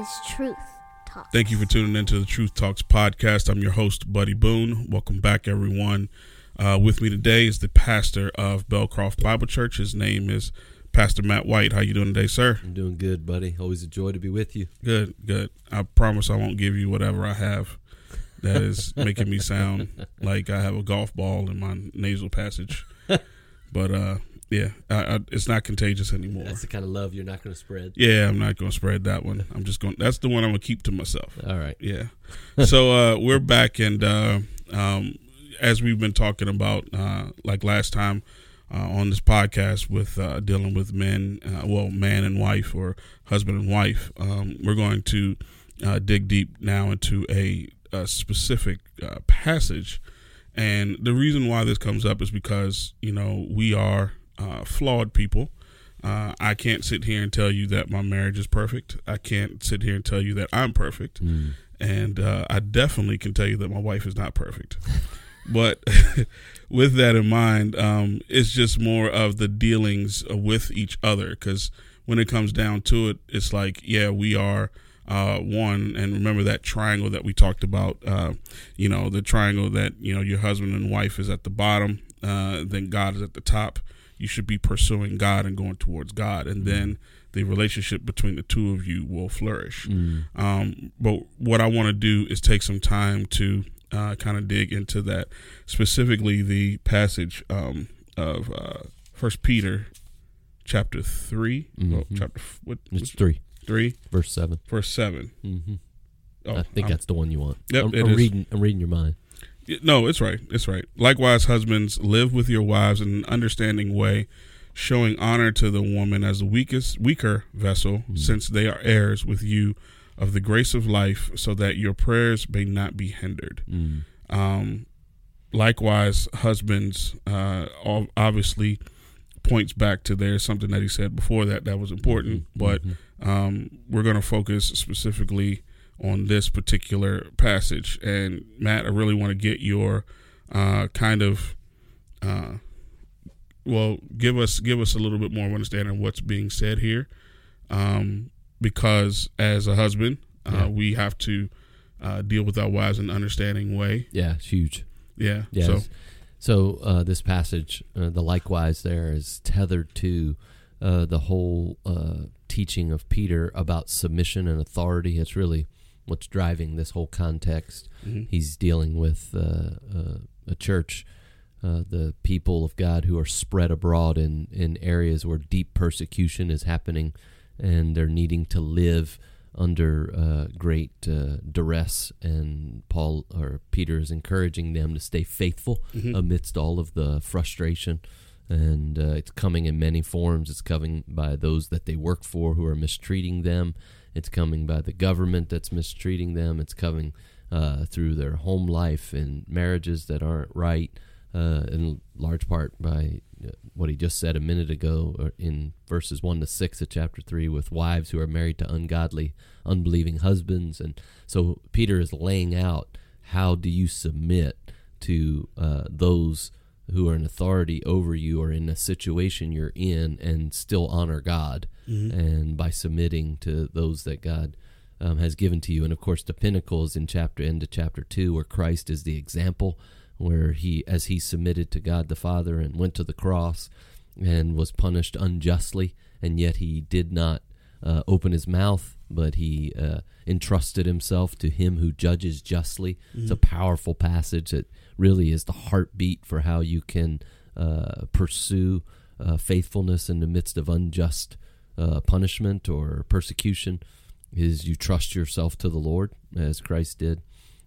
is Truth Talk. Thank you for tuning into the Truth Talks podcast. I'm your host, Buddy Boone. Welcome back, everyone. Uh, with me today is the pastor of Belcroft Bible Church. His name is Pastor Matt White. How you doing today, sir? I'm doing good, buddy. Always a joy to be with you. Good, good. I promise I won't give you whatever I have that is making me sound like I have a golf ball in my nasal passage. But uh, yeah, I, I, it's not contagious anymore. That's the kind of love you're not going to spread. Yeah, I'm not going to spread that one. I'm just going. That's the one I'm going to keep to myself. All right. Yeah. so uh, we're back, and uh, um, as we've been talking about, uh, like last time uh, on this podcast, with uh, dealing with men, uh, well, man and wife, or husband and wife, um, we're going to uh, dig deep now into a, a specific uh, passage. And the reason why this comes up is because you know we are uh, flawed people. Uh, I can't sit here and tell you that my marriage is perfect. I can't sit here and tell you that I'm perfect. Mm. And uh, I definitely can tell you that my wife is not perfect. but with that in mind, um, it's just more of the dealings with each other. Because when it comes down to it, it's like, yeah, we are uh, one. And remember that triangle that we talked about, uh, you know, the triangle that, you know, your husband and wife is at the bottom, uh, then God is at the top you should be pursuing God and going towards God, and then the relationship between the two of you will flourish. Mm. Um, but what I want to do is take some time to uh, kind of dig into that, specifically the passage um, of uh, First Peter, chapter 3 Well, Mhm. chapter what? It's three, three, verse seven. verse seven. Mm-hmm. Oh, I think I'm- that's the one you want. Yep, I'm, I'm reading. I'm reading your mind. No, it's right. It's right. Likewise, husbands, live with your wives in an understanding way, showing honor to the woman as the weakest, weaker vessel, since they are heirs with you of the grace of life, so that your prayers may not be hindered. Mm. Um, likewise, husbands, uh, obviously points back to there's something that he said before that that was important, but Mhm. um, we're going to focus specifically on this particular passage. And Matt, I really want to get your uh, kind of, uh, well, give us give us a little bit more understanding of what's being said here, um, because as a husband, uh, Yeah. we have to uh, deal with our wives in an understanding way. yeah, it's huge. Yeah. Yes. So So, uh, this passage, uh, the likewise, there is tethered to uh, the whole uh, teaching of Peter about submission and authority. It's really what's driving this whole context. mhm. He's dealing with uh, uh, a church, uh, the people of God who are spread abroad in, in areas where deep persecution is happening, and they're needing to live under uh, great uh, duress. And Paul or Peter is encouraging them to stay faithful Mhm. amidst all of the frustration. And uh, it's coming in many forms. It's coming by those that they work for who are mistreating them. It's coming by the government that's mistreating them. It's coming uh, through their home life and marriages that aren't right, uh, in large part by uh, what he just said a minute ago in verses 1 to 6 of chapter 3 with wives who are married to ungodly, unbelieving husbands. And so Peter is laying out how do you submit to uh, those who are in authority over you or in a situation you're in and still honor God Mhm. and by submitting to those that God um, has given to you. And of course, the pinnacle is in chapter into chapter two, where Christ is the example, where he, as he submitted to God the Father and went to the cross and was punished unjustly, and yet he did not uh, open his mouth, but he uh, entrusted himself to him who judges justly. It's a powerful passage that really is the heartbeat for how you can uh, pursue uh, faithfulness in the midst of unjust uh, punishment or persecution. Is you trust yourself to the Lord as Christ did,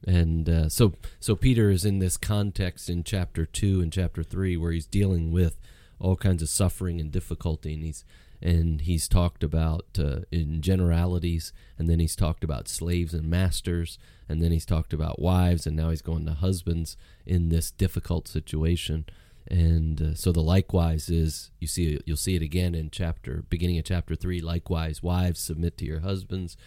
and uh, so so Peter is in this context in chapter two and chapter three where he's dealing with all kinds of suffering and difficulty, and he's and he's talked about uh, in generalities, and then he's talked about slaves and masters, and then he's talked about wives, and now he's going to husbands in this difficult situation. And uh, so the likewise is you see you'll see it again in chapter beginning of chapter three. Likewise, wives submit to your husbands.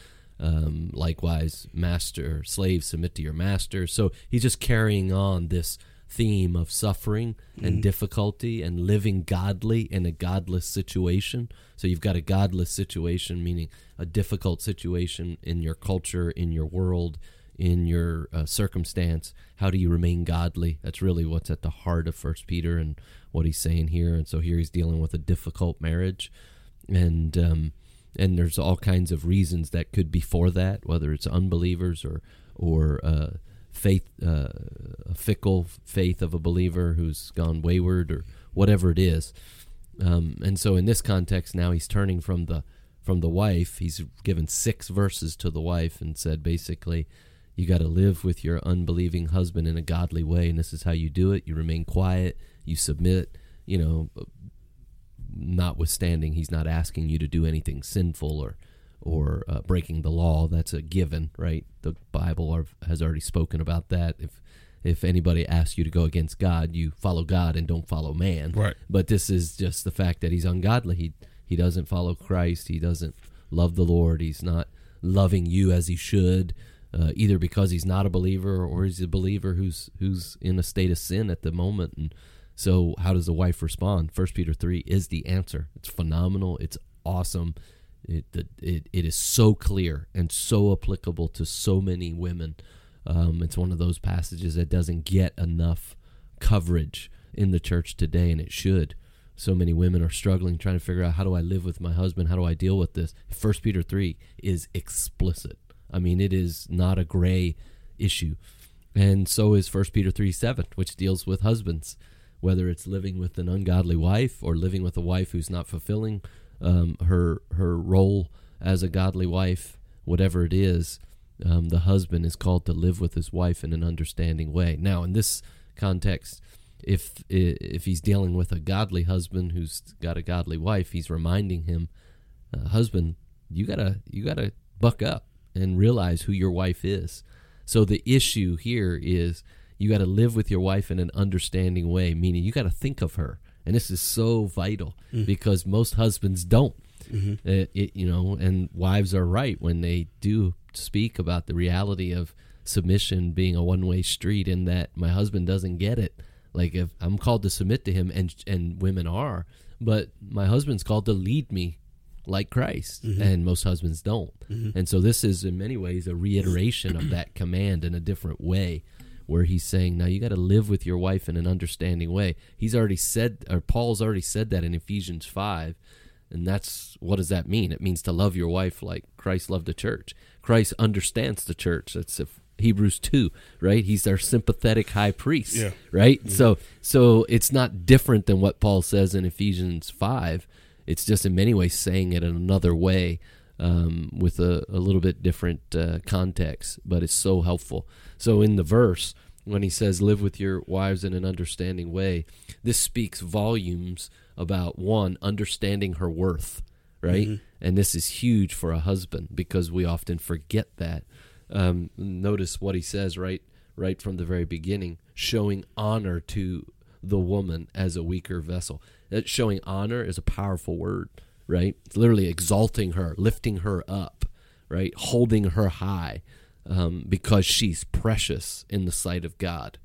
Um, likewise, master slaves submit to your master. So he's just carrying on this theme of suffering and difficulty and living godly in a godless situation. So you've got a godless situation, meaning a difficult situation in your culture, in your world, in your uh, circumstance. How do you remain godly? That's really what's at the heart of First Peter and what he's saying here. And so here he's dealing with a difficult marriage, and um, and there's all kinds of reasons that could be for that, whether it's unbelievers or or uh, faith, uh, a fickle faith of a believer who's gone wayward or whatever it is. Um, and so in this context, now he's turning from the from the wife. He's given six verses to the wife and said basically, you got to live with your unbelieving husband in a godly way, and this is how you do it. You remain quiet. You submit. You know, notwithstanding, he's not asking you to do anything sinful or or uh, breaking the law. That's a given, right? The Bible are, has already spoken about that. If if anybody asks you to go against God, you follow God and don't follow man. Right. But this is just the fact that he's ungodly. He he doesn't follow Christ. He doesn't love the Lord. He's not loving you as he should. Uh, either because he's not a believer or he's a believer who's who's in a state of sin at the moment and so how does the wife respond first peter 3 is the answer it's phenomenal it's awesome it, it, it is so clear and so applicable to so many women. Um, it's one of those passages that doesn't get enough coverage in the church today, and it should. So many women are struggling, trying to figure out how do I live with my husband? How do I deal with this? First Peter three is explicit. I mean, it is not a gray issue, and so is First Peter three seven, which deals with husbands, whether it's living with an ungodly wife or living with a wife who's not fulfilling um, her her role as a godly wife, whatever it is, um, the husband is called to live with his wife in an understanding way. Now, in this context, if if he's dealing with a godly husband who's got a godly wife, he's reminding him, uh, husband, you gotta you gotta buck up and realize who your wife is. So the issue here is you got to live with your wife in an understanding way, meaning you got to think of her and this is so vital mm-hmm. because most husbands don't. Mm-hmm. It, it, you know, and wives are right when they do speak about the reality of submission being a one-way street, in that my husband doesn't get it. Like if I'm called to submit to him, and and women are, but my husband's called to lead me like Christ, mm-hmm. and most husbands don't. Mm-hmm. And so this is in many ways a reiteration of that command in a different way where he's saying, now you got to live with your wife in an understanding way. He's already said, or Paul's already said that in Ephesians 5. And that's what does that mean? It means to love your wife like Christ loved the church. Christ understands the church. That's Hebrews 2, right? He's our sympathetic high priest, yeah. right? Mm-hmm. So so it's not different than what Paul says in Ephesians 5. It's just in many ways saying it in another way um, with a, a, little bit different uh, context, but it's so helpful. So in the verse, when he says, Live with your wives in an understanding way, this speaks volumes about one, understanding her worth, right? Mm-hmm. And this is huge for a husband because we often forget that. Um, notice what he says right right from the very beginning, showing honor to the woman as a weaker vessel. That showing honor is a powerful word right? Literally exalting her, lifting her up, right? Holding her high um, because she's precious in the sight of God,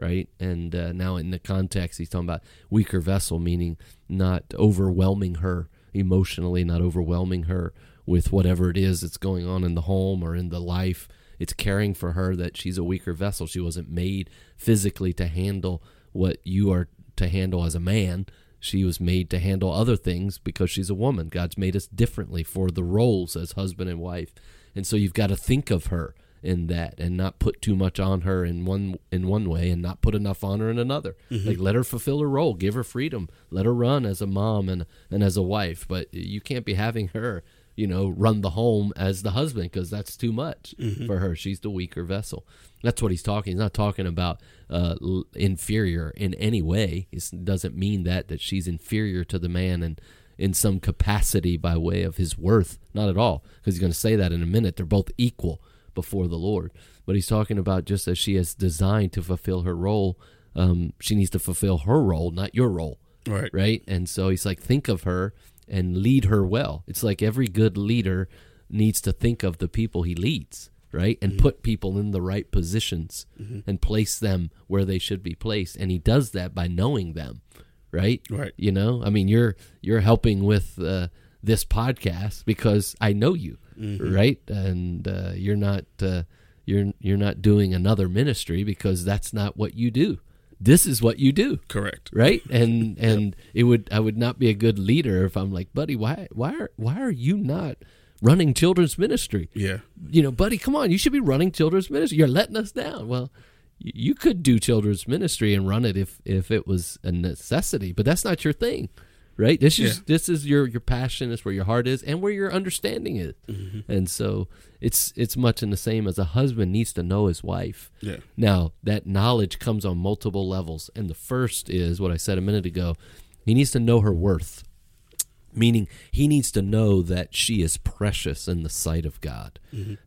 right? And uh, now in the context, he's talking about weaker vessel, meaning not overwhelming her emotionally, not overwhelming her with whatever it is that's going on in the home or in the life. It's caring for her that she's a weaker vessel. She wasn't made physically to handle what you are to handle as a man she was made to handle other things because she's a woman. God's made us differently for the roles as husband and wife. And so you've got to think of her in that and not put too much on her in one in one way and not put enough on her in another. Mm-hmm. Like let her fulfill her role, give her freedom, let her run as a mom and and as a wife, but you can't be having her you know, run the home as the husband because that's too much mm-hmm. for her. She's the weaker vessel. That's what he's talking. He's not talking about uh, inferior in any way. It doesn't mean that that she's inferior to the man and in some capacity by way of his worth. Not at all, because he's going to say that in a minute. They're both equal before the Lord. But he's talking about just as she is designed to fulfill her role, um, she needs to fulfill her role, not your role. Right. Right. And so he's like, think of her and lead her well. It's like every good leader needs to think of the people he leads, right? And put people in the right positions and place them where they should be placed. And he does that by knowing them, right? Right. You know, I mean, you're you're helping with uh, this podcast because I know you, right? And uh, you're not uh, you're you're not doing another ministry because that's not what you do. This is what you do. Correct. right? And and it would i would not be a good leader if i'm like buddy why why are why are you not running children's ministry? Yeah. you know buddy come on you should be running children's ministry. You're letting us down. Well you could do children's ministry and run it if if it was a necessity but that's not your thing right this is Yeah. this is your your passion is where your heart is and where your understanding is Mm-hmm. and so it's it's much in the same as a husband needs to know his wife Yeah. now, that knowledge comes on multiple levels. And the first is what I said a minute ago he needs to know her worth, meaning he needs to know that she is precious in the sight of God.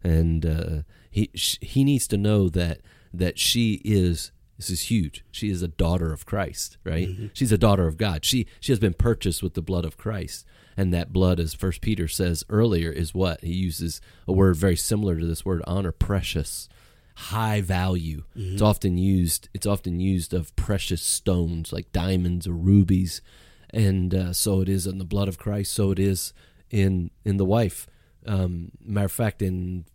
And uh, he, sh- he needs to know that, that she is. This is huge. She is a daughter of Christ, right? She's a daughter of God. She she has been purchased with the blood of Christ, and that blood, as First Peter says earlier, is what he uses a word very similar to this word honor, precious high value. It's often used. It's often used of precious stones like diamonds or rubies, and uh, so it is in the blood of Christ. So it is in in the wife. Um, matter of fact, in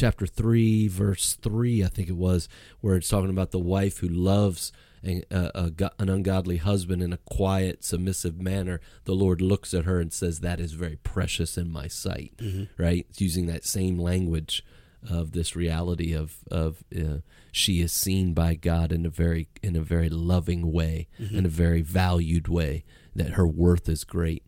chapter three, verse three, I think it was, where it's talking about the wife who loves. A, a, a an ungodly husband in a quiet, submissive manner, the Lord looks at her and says, "That is very precious in my sight." Right? It's using that same language of this reality of of uh, she is seen by God in a very in a very loving way, in a very valued way. That her worth is great.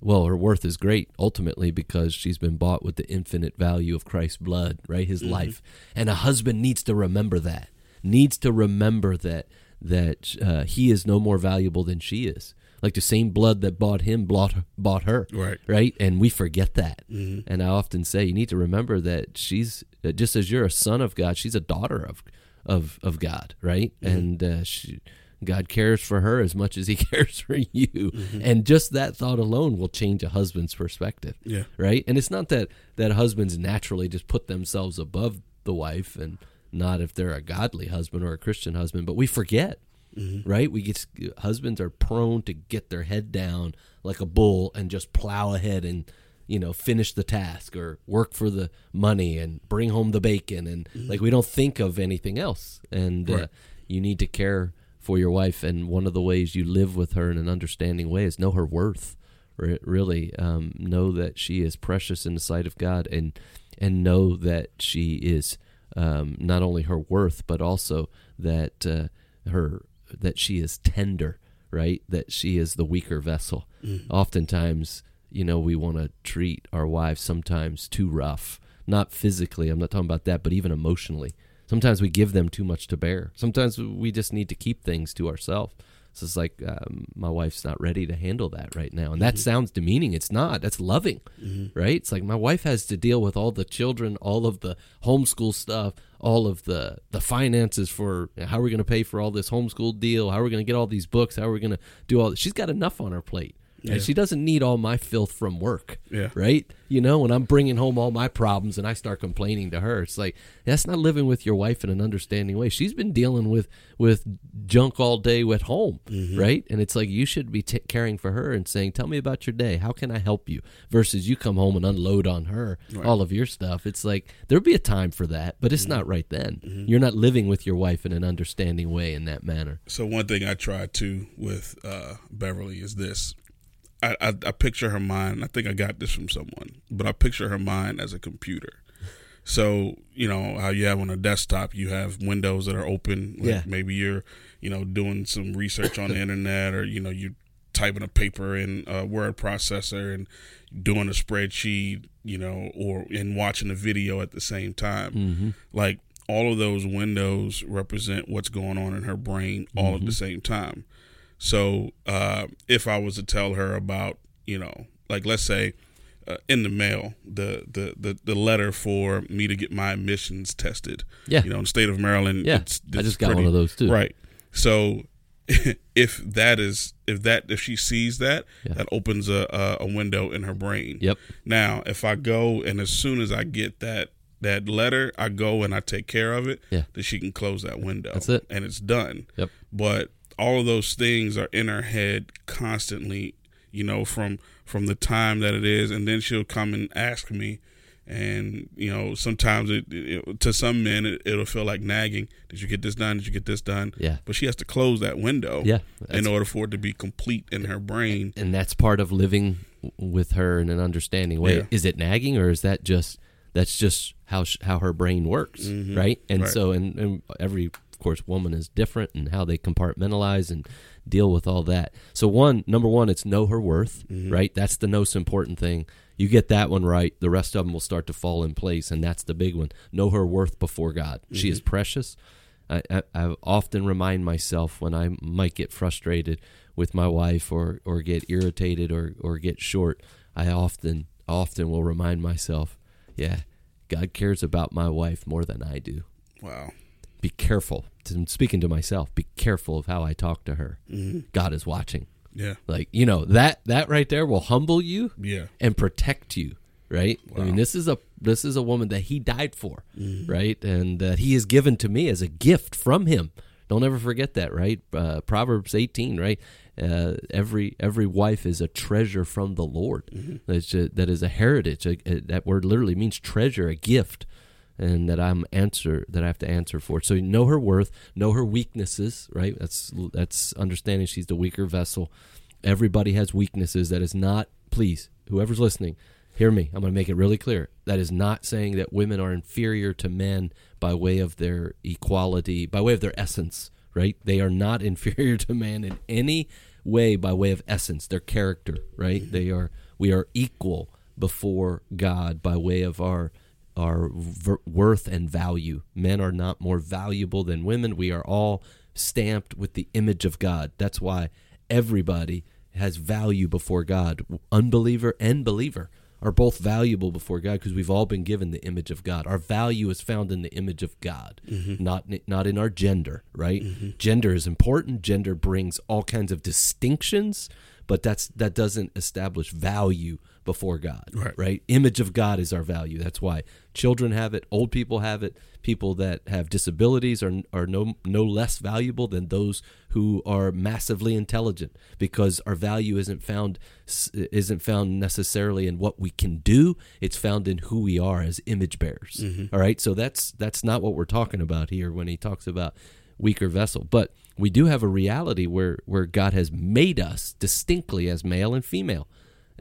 Well, her worth is great ultimately because she's been bought with the infinite value of Christ's blood, right? His life, and a husband needs to remember that. Needs to remember that that uh, he is no more valuable than she is. Like the same blood that bought him bought bought her Right. right? And we forget that. And I often say you need to remember that she's just as you're a son of God, she's a daughter of of of God, right? And uh, she, God cares for her as much as He cares for you, mm-hmm. and just that thought alone will change a husband's perspective, Yeah. right? And it's not that that husbands naturally just put themselves above the wife, and not if they're a godly husband or a Christian husband, but we forget mm-hmm. right? We get husbands are prone to get their head down like a bull and just plow ahead and you know finish the task or work for the money and bring home the bacon and mm-hmm. like we don't think of anything else. And uh, you need to care for your wife, and one of the ways you live with her in an understanding way is know her worth. Really, um, know that she is precious in the sight of God, and and know that she is um, not only her worth, but also that uh, her that she is tender, right? That she is the weaker vessel. Oftentimes, you know, we want to treat our wives sometimes too rough. Not physically, I'm not talking about that, but even emotionally. Sometimes we give them too much to bear. Sometimes we just need to keep things to ourselves. So it's like um, my wife's not ready to handle that right now, and that sounds demeaning. It's not. That's loving, right? It's like my wife has to deal with all the children, all of the homeschool stuff, all of the the finances for how are we going to pay for all this homeschool deal, how are we going to get all these books, how are we going to do all. She's got enough on her plate, Yeah. and she doesn't need all my filth from work Yeah. right? You know, when I'm bringing home all my problems and I start complaining to her, it's like that's not living with your wife in an understanding way. She's been dealing with with junk all day at home, mm-hmm. right? And it's like you should be t- caring for her and saying, "Tell me about your day. How can I help you?" Versus you come home and unload on her Right. all of your stuff. It's like there'll be a time for that, but it's mm-hmm. not right then. Mm-hmm. You're not living with your wife in an understanding way in that manner. So one thing I try to with uh, Beverly is this. I, I, I picture her mind. I think I got this from someone, but I picture her mind as a computer. So you know how you have on a desktop, you have windows that are open. Like Yeah. Maybe you're, you know, doing some research on the internet, or you know, you typing a paper in a word processor and doing a spreadsheet, you know, or and watching a video at the same time. Mm-hmm. Like all of those windows represent what's going on in her brain all at the same time. So uh, if I was to tell her about, you know, like let's say uh, in the mail, the, the the the letter for me to get my emissions tested. Yeah. You know, in the state of Maryland. Yeah, it's, I it's just got pretty- one of those too. Right. So if that is if that if she sees that, Yeah. that opens a, a a window in her brain. Yep. Now, if I go and as soon as I get that that letter, I go and I take care of it. Yeah. That she can close that window. That's it. and it's done. Yep. But all of those things are in her head constantly. You know, from from the time that it is, and then she'll come and ask me. And you know, sometimes it, it to some men it, it'll feel like nagging. Did you get this done? Did you get this done? Yeah. But she has to close that window. Yeah, In order for it to be complete in her brain. and that's part of living with her in an understanding way. Yeah. Is it nagging or is that just that's just how sh- how her brain works, right? And Mm-hmm. Right. so, and, and every course woman is different and how they compartmentalize and deal with all that. So one number one, it's know her worth, Mm-hmm. right? That's the most important thing. You get that one right, the rest of them will start to fall in place, and that's the big one. Know her worth before God. She Mm-hmm. is precious. I, I, I often remind myself when I might get frustrated with my wife or, or get irritated or, or get short, I often often will remind myself, yeah, God cares about my wife more than I do. Wow. Be careful. I'm speaking to myself. Be careful of how I talk to her. God is watching. Yeah. Like you know that that right there will humble you Yeah. and protect you right i mean this is a this is a woman that he died for right and that he has given to me as a gift from him don't ever forget that right uh, proverbs 18 right uh, every every wife is a treasure from the lord That's a, that is a heritage a, a- that word literally means treasure a gift and that I'm answer that I have to answer for. So you know her worth, know her weaknesses, right? That's that's understanding she's the weaker vessel. Everybody has weaknesses. That is not, please, whoever's listening, hear me. I'm going to make it really clear. That is not saying that women are inferior to men by way of their equality, by way of their essence, right? They are not inferior to man in any way by way of essence, their character, right? They are we are equal before God by way of our our ver- worth and value. Men are not more valuable than women. We are all stamped with the image of God. That's why everybody has value before God. Unbeliever and believer are both valuable before God because we've all been given the image of God. Our value is found in the image of God, mm-hmm. not not in our gender, right? Mm-hmm. Gender is important. Gender brings all kinds of distinctions, but that's that doesn't establish value before God, Right. right? Image of God is our value. That's why children have it, old people have it, people that have disabilities are are no no less valuable than those who are massively intelligent because our value isn't found isn't found necessarily in what we can do, it's found in who we are as image bearers. Mm-hmm. All right? So that's that's not what we're talking about here when he talks about weaker vessel. But we do have a reality where where God has made us distinctly as male and female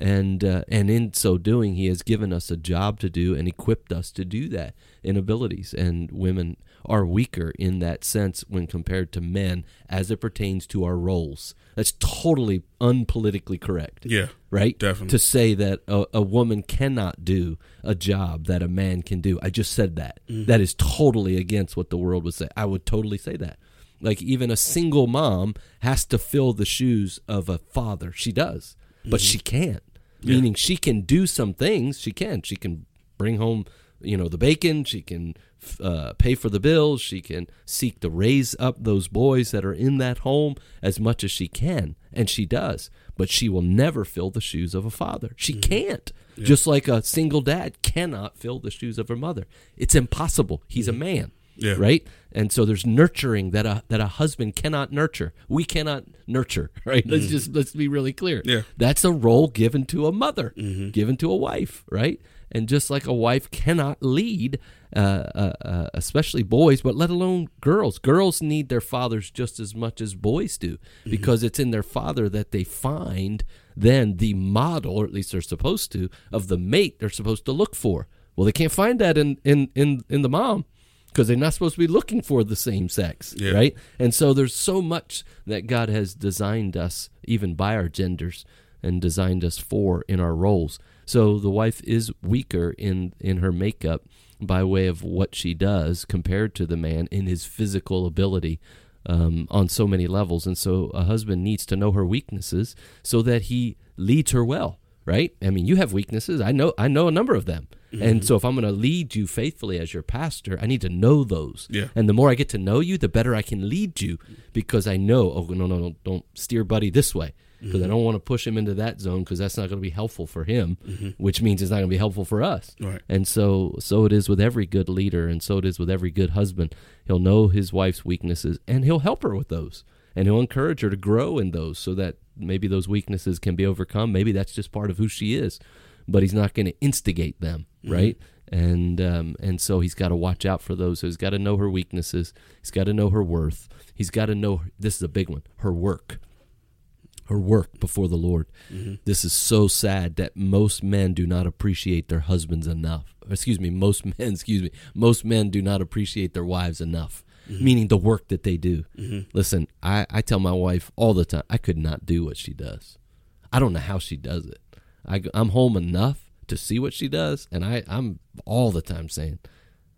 and uh, and in so doing he has given us a job to do and equipped us to do that in abilities. And women are weaker in that sense when compared to men as it pertains to our roles. That's totally unpolitically correct. Yeah. right? Definitely. to say that a, a woman cannot do a job that a man can do. I just said that. That is totally against what the world would say. I would totally say that. Like even a single mom has to fill the shoes of a father. She does but she can't meaning she can do some things. She can. She can bring home you know the bacon. She can uh, pay for the bills. She can seek to raise up those boys that are in that home as much as she can. And she does. But she will never fill the shoes of a father. She can't. Just like a single dad cannot fill the shoes of her mother. It's impossible. He's a man Yeah. right? And so there's nurturing that a that a husband cannot nurture. We cannot nurture right? Let's just let's be really clear. Yeah. that's a role given to a mother given to a wife right? And just like a wife cannot lead uh, uh, uh, especially boys but let alone girls. Girls need their fathers just as much as boys do because it's in their father that they find then the model or at least they're supposed to of the mate they're supposed to look for. Well they can't find that in in in, in the mom because they're not supposed to be looking for the same sex, Yeah. right? And so there's so much that God has designed us, even by our genders, and designed us for in our roles. So the wife is weaker in in her makeup by way of what she does compared to the man in his physical ability um, on so many levels. And so a husband needs to know her weaknesses so that he leads her well, right? I mean, you have weaknesses. I know I know a number of them. And mm-hmm. so if I'm going to lead you faithfully as your pastor, I need to know those. Yeah. And the more I get to know you, the better I can lead you because I know, oh, no, no, no, don't steer buddy this way. Because I mm-hmm. don't want to push him into that zone because that's not going to be helpful for him, mm-hmm. which means it's not going to be helpful for us. Right. And so, so it is with every good leader, and so it is with every good husband. He'll know his wife's weaknesses, and he'll help her with those, and he'll encourage her to grow in those, so that maybe those weaknesses can be overcome. Maybe that's just part of who she is, but he's not going to instigate them, Mm-hmm. right? And um, and so he's got to watch out for those. So he's got to know her weaknesses. He's got to know her worth. He's got to know this is a big one. Her work her work before the Lord. Mm-hmm. This is so sad that most men do not appreciate their husbands enough. Excuse me, most men, excuse me, most men do not appreciate their wives enough, mm-hmm. meaning the work that they do. Listen, I, I tell my wife all the time, I could not do what she does. I don't know how she does it. I, I'm home enough to see what she does, and I, I'm all the time saying,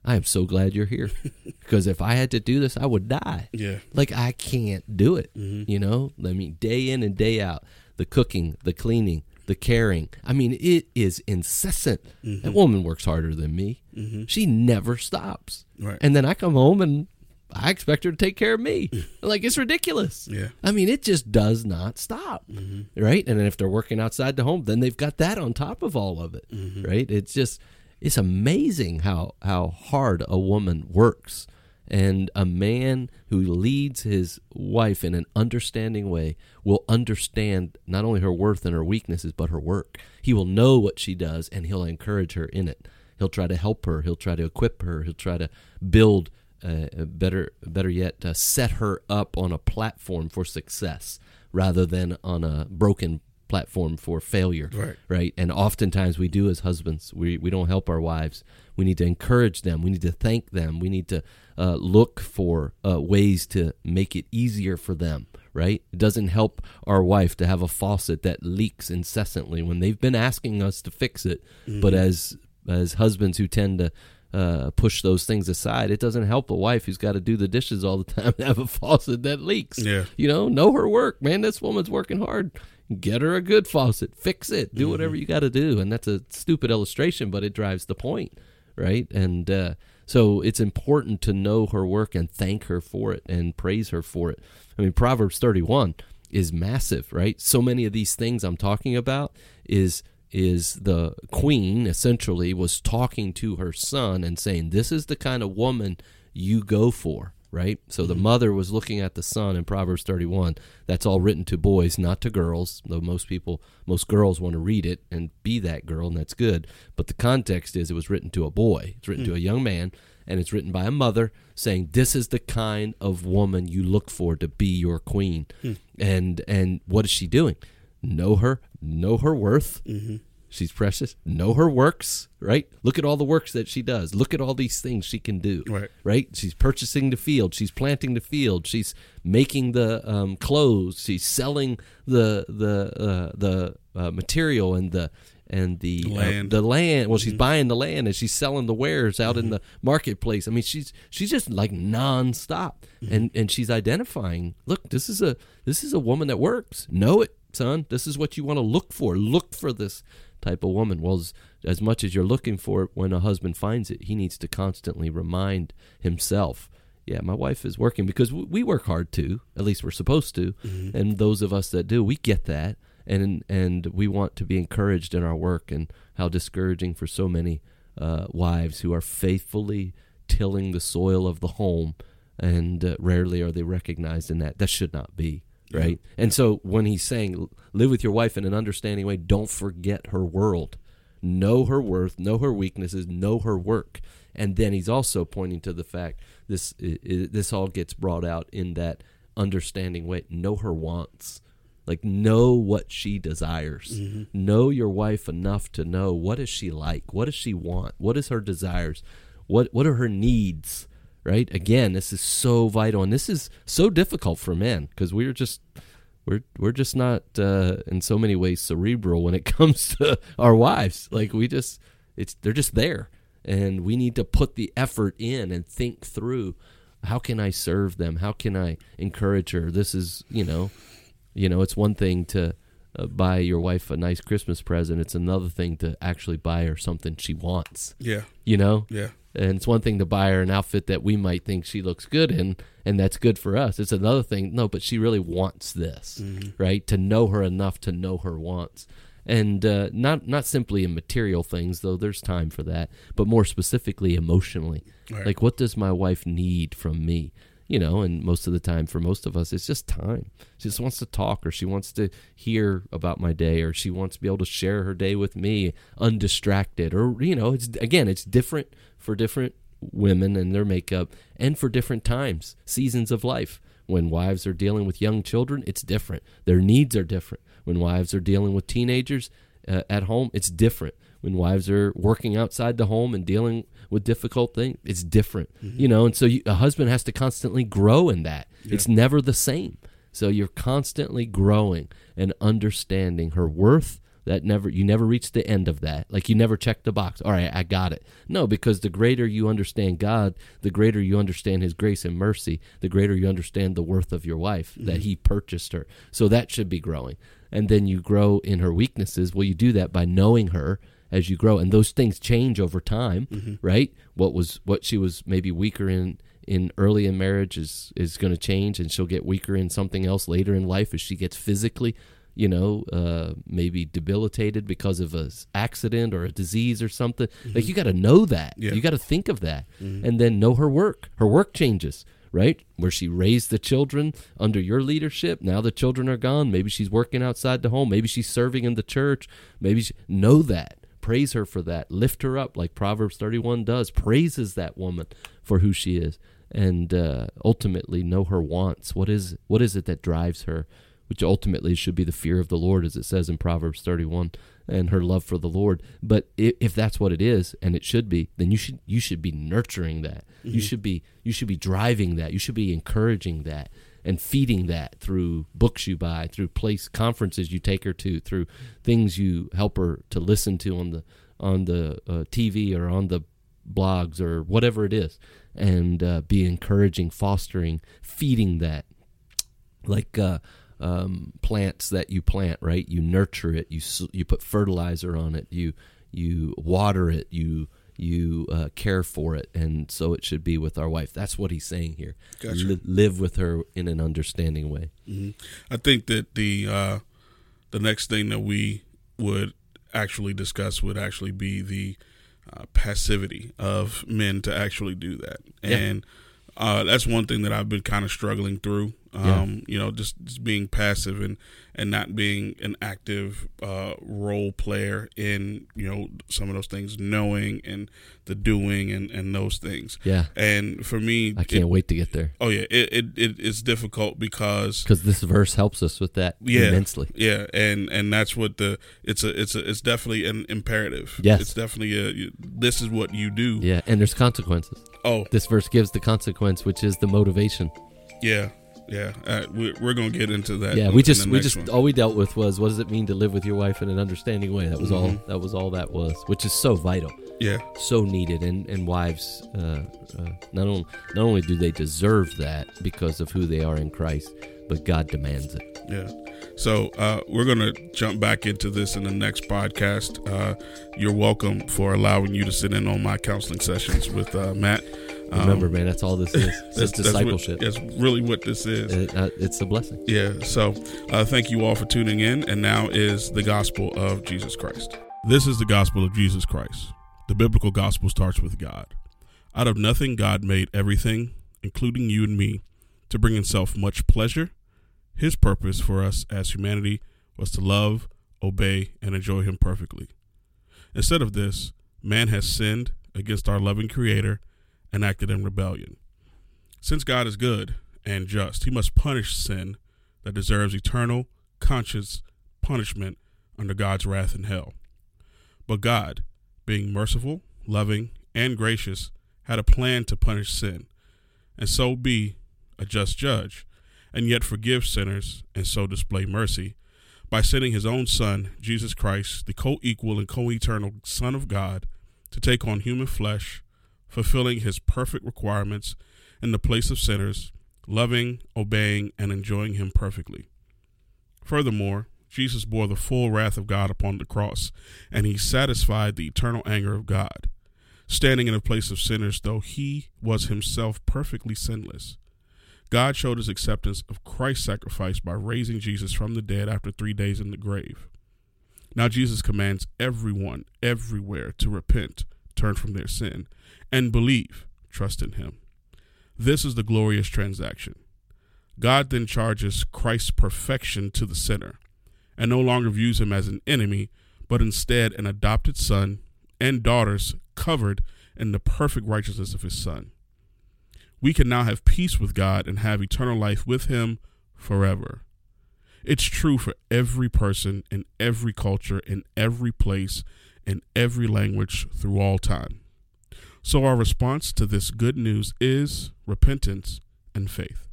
I am so glad you're here because if I had to do this, I would die. Yeah. Like I can't do it. Mm-hmm. You know, I mean, day in and day out, the cooking, the cleaning, the caring. I mean, it is incessant. That mm-hmm. woman works harder than me. Mm-hmm. She never stops. Right. And then I come home and I expect her to take care of me. like it's ridiculous. Yeah. I mean, it just does not stop. Mm-hmm. Right. And then if they're working outside the home, then they've got that on top of all of it. Mm-hmm. Right. It's just, it's amazing how, how hard a woman works. And a man who leads his wife in an understanding way will understand not only her worth and her weaknesses, but her work. He will know what she does and he'll encourage her in it. He'll try to help her. He'll try to equip her. He'll try to build uh, better better yet uh, set her up on a platform for success rather than on a broken platform for failure Right. right? And oftentimes we do as husbands. We, we don't help our wives. We need to encourage them. We need to thank them. We need to uh, look for uh, ways to make it easier for them right? It doesn't help our wife to have a faucet that leaks incessantly when they've been asking us to fix it. But as as husbands who tend to uh, push those things aside. It doesn't help a wife who's got to do the dishes all the time have a faucet that leaks. Yeah. You know, know her work, man. This woman's working hard. Get her a good faucet, fix it, do whatever you got to do. And that's a stupid illustration, but it drives the point, right? And uh, so it's important to know her work and thank her for it and praise her for it. I mean, Proverbs 31 is massive, right? So many of these things I'm talking about is is the queen essentially was talking to her son and saying this is the kind of woman you go for right? So the mm-hmm. mother was looking at the son in proverbs 31 that's all written to boys not to girls though most people most girls want to read it and be that girl and that's good. But the context is it was written to a boy. It's written mm. to a young man and it's written by a mother saying this is the kind of woman you look for to be your queen. Hmm. And and what is she doing? Know her know her worth. She's precious. Know her works right? Look at all the works that she does. Look at all these things she can do Right. right? She's purchasing the field. She's planting the field. She's making the um, clothes. She's selling the the uh, the uh, material and the and the uh, Land. the land. Well she's buying the land and she's selling the wares out in the marketplace. I mean she's she's just like nonstop. And and she's identifying look this is a this is a woman that works. Know it son this is what you want to look for. Look for this type of woman. Well as, as much as you're looking for it when a husband finds it he needs to constantly remind himself yeah my wife is working because we work hard too at least we're supposed to and those of us that do we get that and and we want to be encouraged in our work and how discouraging for so many uh, wives who are faithfully tilling the soil of the home and uh, rarely are they recognized in that. That should not be right? And so when he's saying live with your wife in an understanding way don't forget her world. Know her worth know her weaknesses know her work. And then he's also pointing to the fact this this all gets brought out in that understanding way. Know her wants. Like know what she desires. Mm-hmm. Know your wife enough to know what is she like? What does she want? What is her desires? What what are her needs right again this is so vital and this is so difficult for men because we're just we're we're just not uh, in so many ways cerebral when it comes to our wives like we just it's they're just there and we need to put the effort in and think through how can i serve them how can i encourage her this is you know you know it's one thing to uh, buy your wife a nice Christmas present. It's another thing to actually buy her something she wants. Yeah. You know, Yeah. And it's one thing to buy her an outfit that we might think she looks good in, and that's good for us. It's another thing, no, but she really wants this, right? To know her enough to know her wants, and uh, not not simply in material things, though. There's time for that, but more specifically emotionally. Right. Like, what does my wife need from me? You know, and most of the time, for most of us, it's just time. She just wants to talk, or she wants to hear about my day, or she wants to be able to share her day with me, undistracted, or you know, it's again, it's different for different women and their makeup, and for different times, seasons of life. When wives are dealing with young children, it's different. Their needs are different. When wives are dealing with teenagers uh, at home, it's different. When wives are working outside the home and dealing with difficult things, it's different. You know, and so you, a husband has to constantly grow in that. It's never the same. So you're constantly growing and understanding her worth. That never you never reach the end of that. Like you never check the box. All right, I got it. No, because the greater you understand God, the greater you understand His grace and mercy, the greater you understand the worth of your wife that mm-hmm. He purchased her. So that should be growing. And then you grow in her weaknesses. Well, you do that by knowing her as you grow, and those things change over time, mm-hmm. right? What was what she was maybe weaker in in early in marriage is is going to change, and she'll get weaker in something else later in life as she gets physically, you know, uh, maybe debilitated because of a s- accident or a disease or something. Like you got to know that. Yeah. You got to think of that, and then know her work. Her work changes. Right where she raised the children under your leadership. Now the children are gone. Maybe she's working outside the home. Maybe she's serving in the church. Maybe she, know that praise her for that lift her up like proverbs 31 does praises that woman for who she is and uh, ultimately know her wants what is what is it that drives her which ultimately should be the fear of the lord as it says in proverbs 31 and her love for the lord. But if, if that's what it is and it should be then you should you should be nurturing that. You should be you should be driving that. You should be encouraging that and feeding that through books you buy, through place conferences you take her to, through things you help her to listen to on the on the uh, TV or on the blogs or whatever it is, and uh, be encouraging, fostering, feeding that, like uh, um, plants that you plant. Right, you nurture it, you you put fertilizer on it, you you water it, you you uh, care for it, and so it should be with our wife. That's what he's saying here. Gotcha. Li- live with her in an understanding way. I think that the uh, the next thing that we would actually discuss would actually be the uh, passivity of men to actually do that, and uh, that's one thing that I've been kind of struggling through. Um, You know, just, just being passive and and not being an active uh, role player in you know some of those things, knowing and the doing and and those things. Yeah, And for me, I can't it- wait to get there oh yeah, it, it, it it's difficult because because this verse helps us with that yeah, immensely. Yeah, and and that's what the it's a it's a it's definitely an imperative. Yes. it's definitely a this is what you do. Yeah, and there's consequences. Oh This verse gives the consequence, which is the motivation. yeah, yeah. Uh, we, we're gonna get into that. Yeah, in- we just we just one. all we dealt with was what does it mean to live with your wife in an understanding way. That was all. Mm-hmm. That was all that was, which is so vital, yeah so needed. And and wives, uh, uh, not only not only do they deserve that because of who they are in Christ, but God demands it. yeah. So uh, we're gonna jump back into this in the next podcast. Uh, you're welcome for allowing you to sit in on my counseling sessions with uh, Matt. Um, Remember, man, that's all this is. It's that's, just that's what- discipleship. That's really what this is. It- uh, it's a blessing. Yeah, so uh, thank you all for tuning in. And now is the gospel of Jesus Christ. This is the gospel of Jesus Christ. The biblical gospel starts with God. Out of nothing, God made everything, including you and me, to bring himself much pleasure. His purpose for us as humanity was to love, obey, and enjoy him perfectly. Instead of this, man has sinned against our loving Creator and acted in rebellion. Since God is good and just, he must punish sin that deserves eternal, conscious punishment under God's wrath in hell. But God, being merciful, loving, and gracious, had a plan to punish sin, and so be a just judge, and yet forgive sinners, and so display mercy, by sending his own Son, Jesus Christ, the co equal and co eternal Son of God, to take on human flesh, fulfilling his perfect requirements in the place of sinners, loving, obeying, and enjoying him perfectly. Furthermore, Jesus bore the full wrath of God upon the cross, and he satisfied the eternal anger of God, standing in the place of sinners, though he was himself perfectly sinless. God showed his acceptance of Christ's sacrifice by raising Jesus from the dead after three days in the grave. Now, Jesus commands everyone, everywhere, to repent, turn from their sin, and believe, trust in him. This is the glorious transaction. God then charges Christ's perfection to the sinner and no longer views him as an enemy, but instead an adopted son and daughters covered in the perfect righteousness of his son. We can now have peace with God and have eternal life with him forever. It's true for every person in every culture, in every place, in every language through all time. So, our response to this good news is repentance and faith.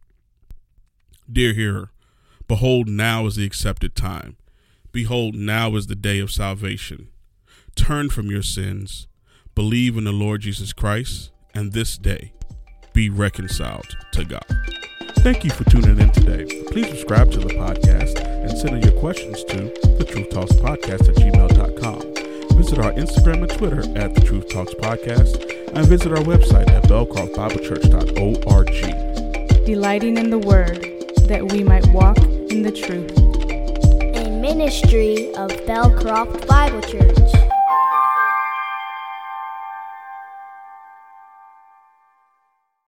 Dear hearer, Behold, now is the accepted time. Behold, now is the day of salvation. Turn from your sins, believe in the Lord Jesus Christ, and this day be reconciled to God. Thank you for tuning in today. Please subscribe to the podcast and send in your questions to the Truth Talks Podcast at gmail.com. Visit our Instagram and Twitter at the Truth Talks Podcast and visit our website at belcroftbiblechurch.org. Delighting in the Word that we might walk in the truth. A ministry of Belcroft Bible Church.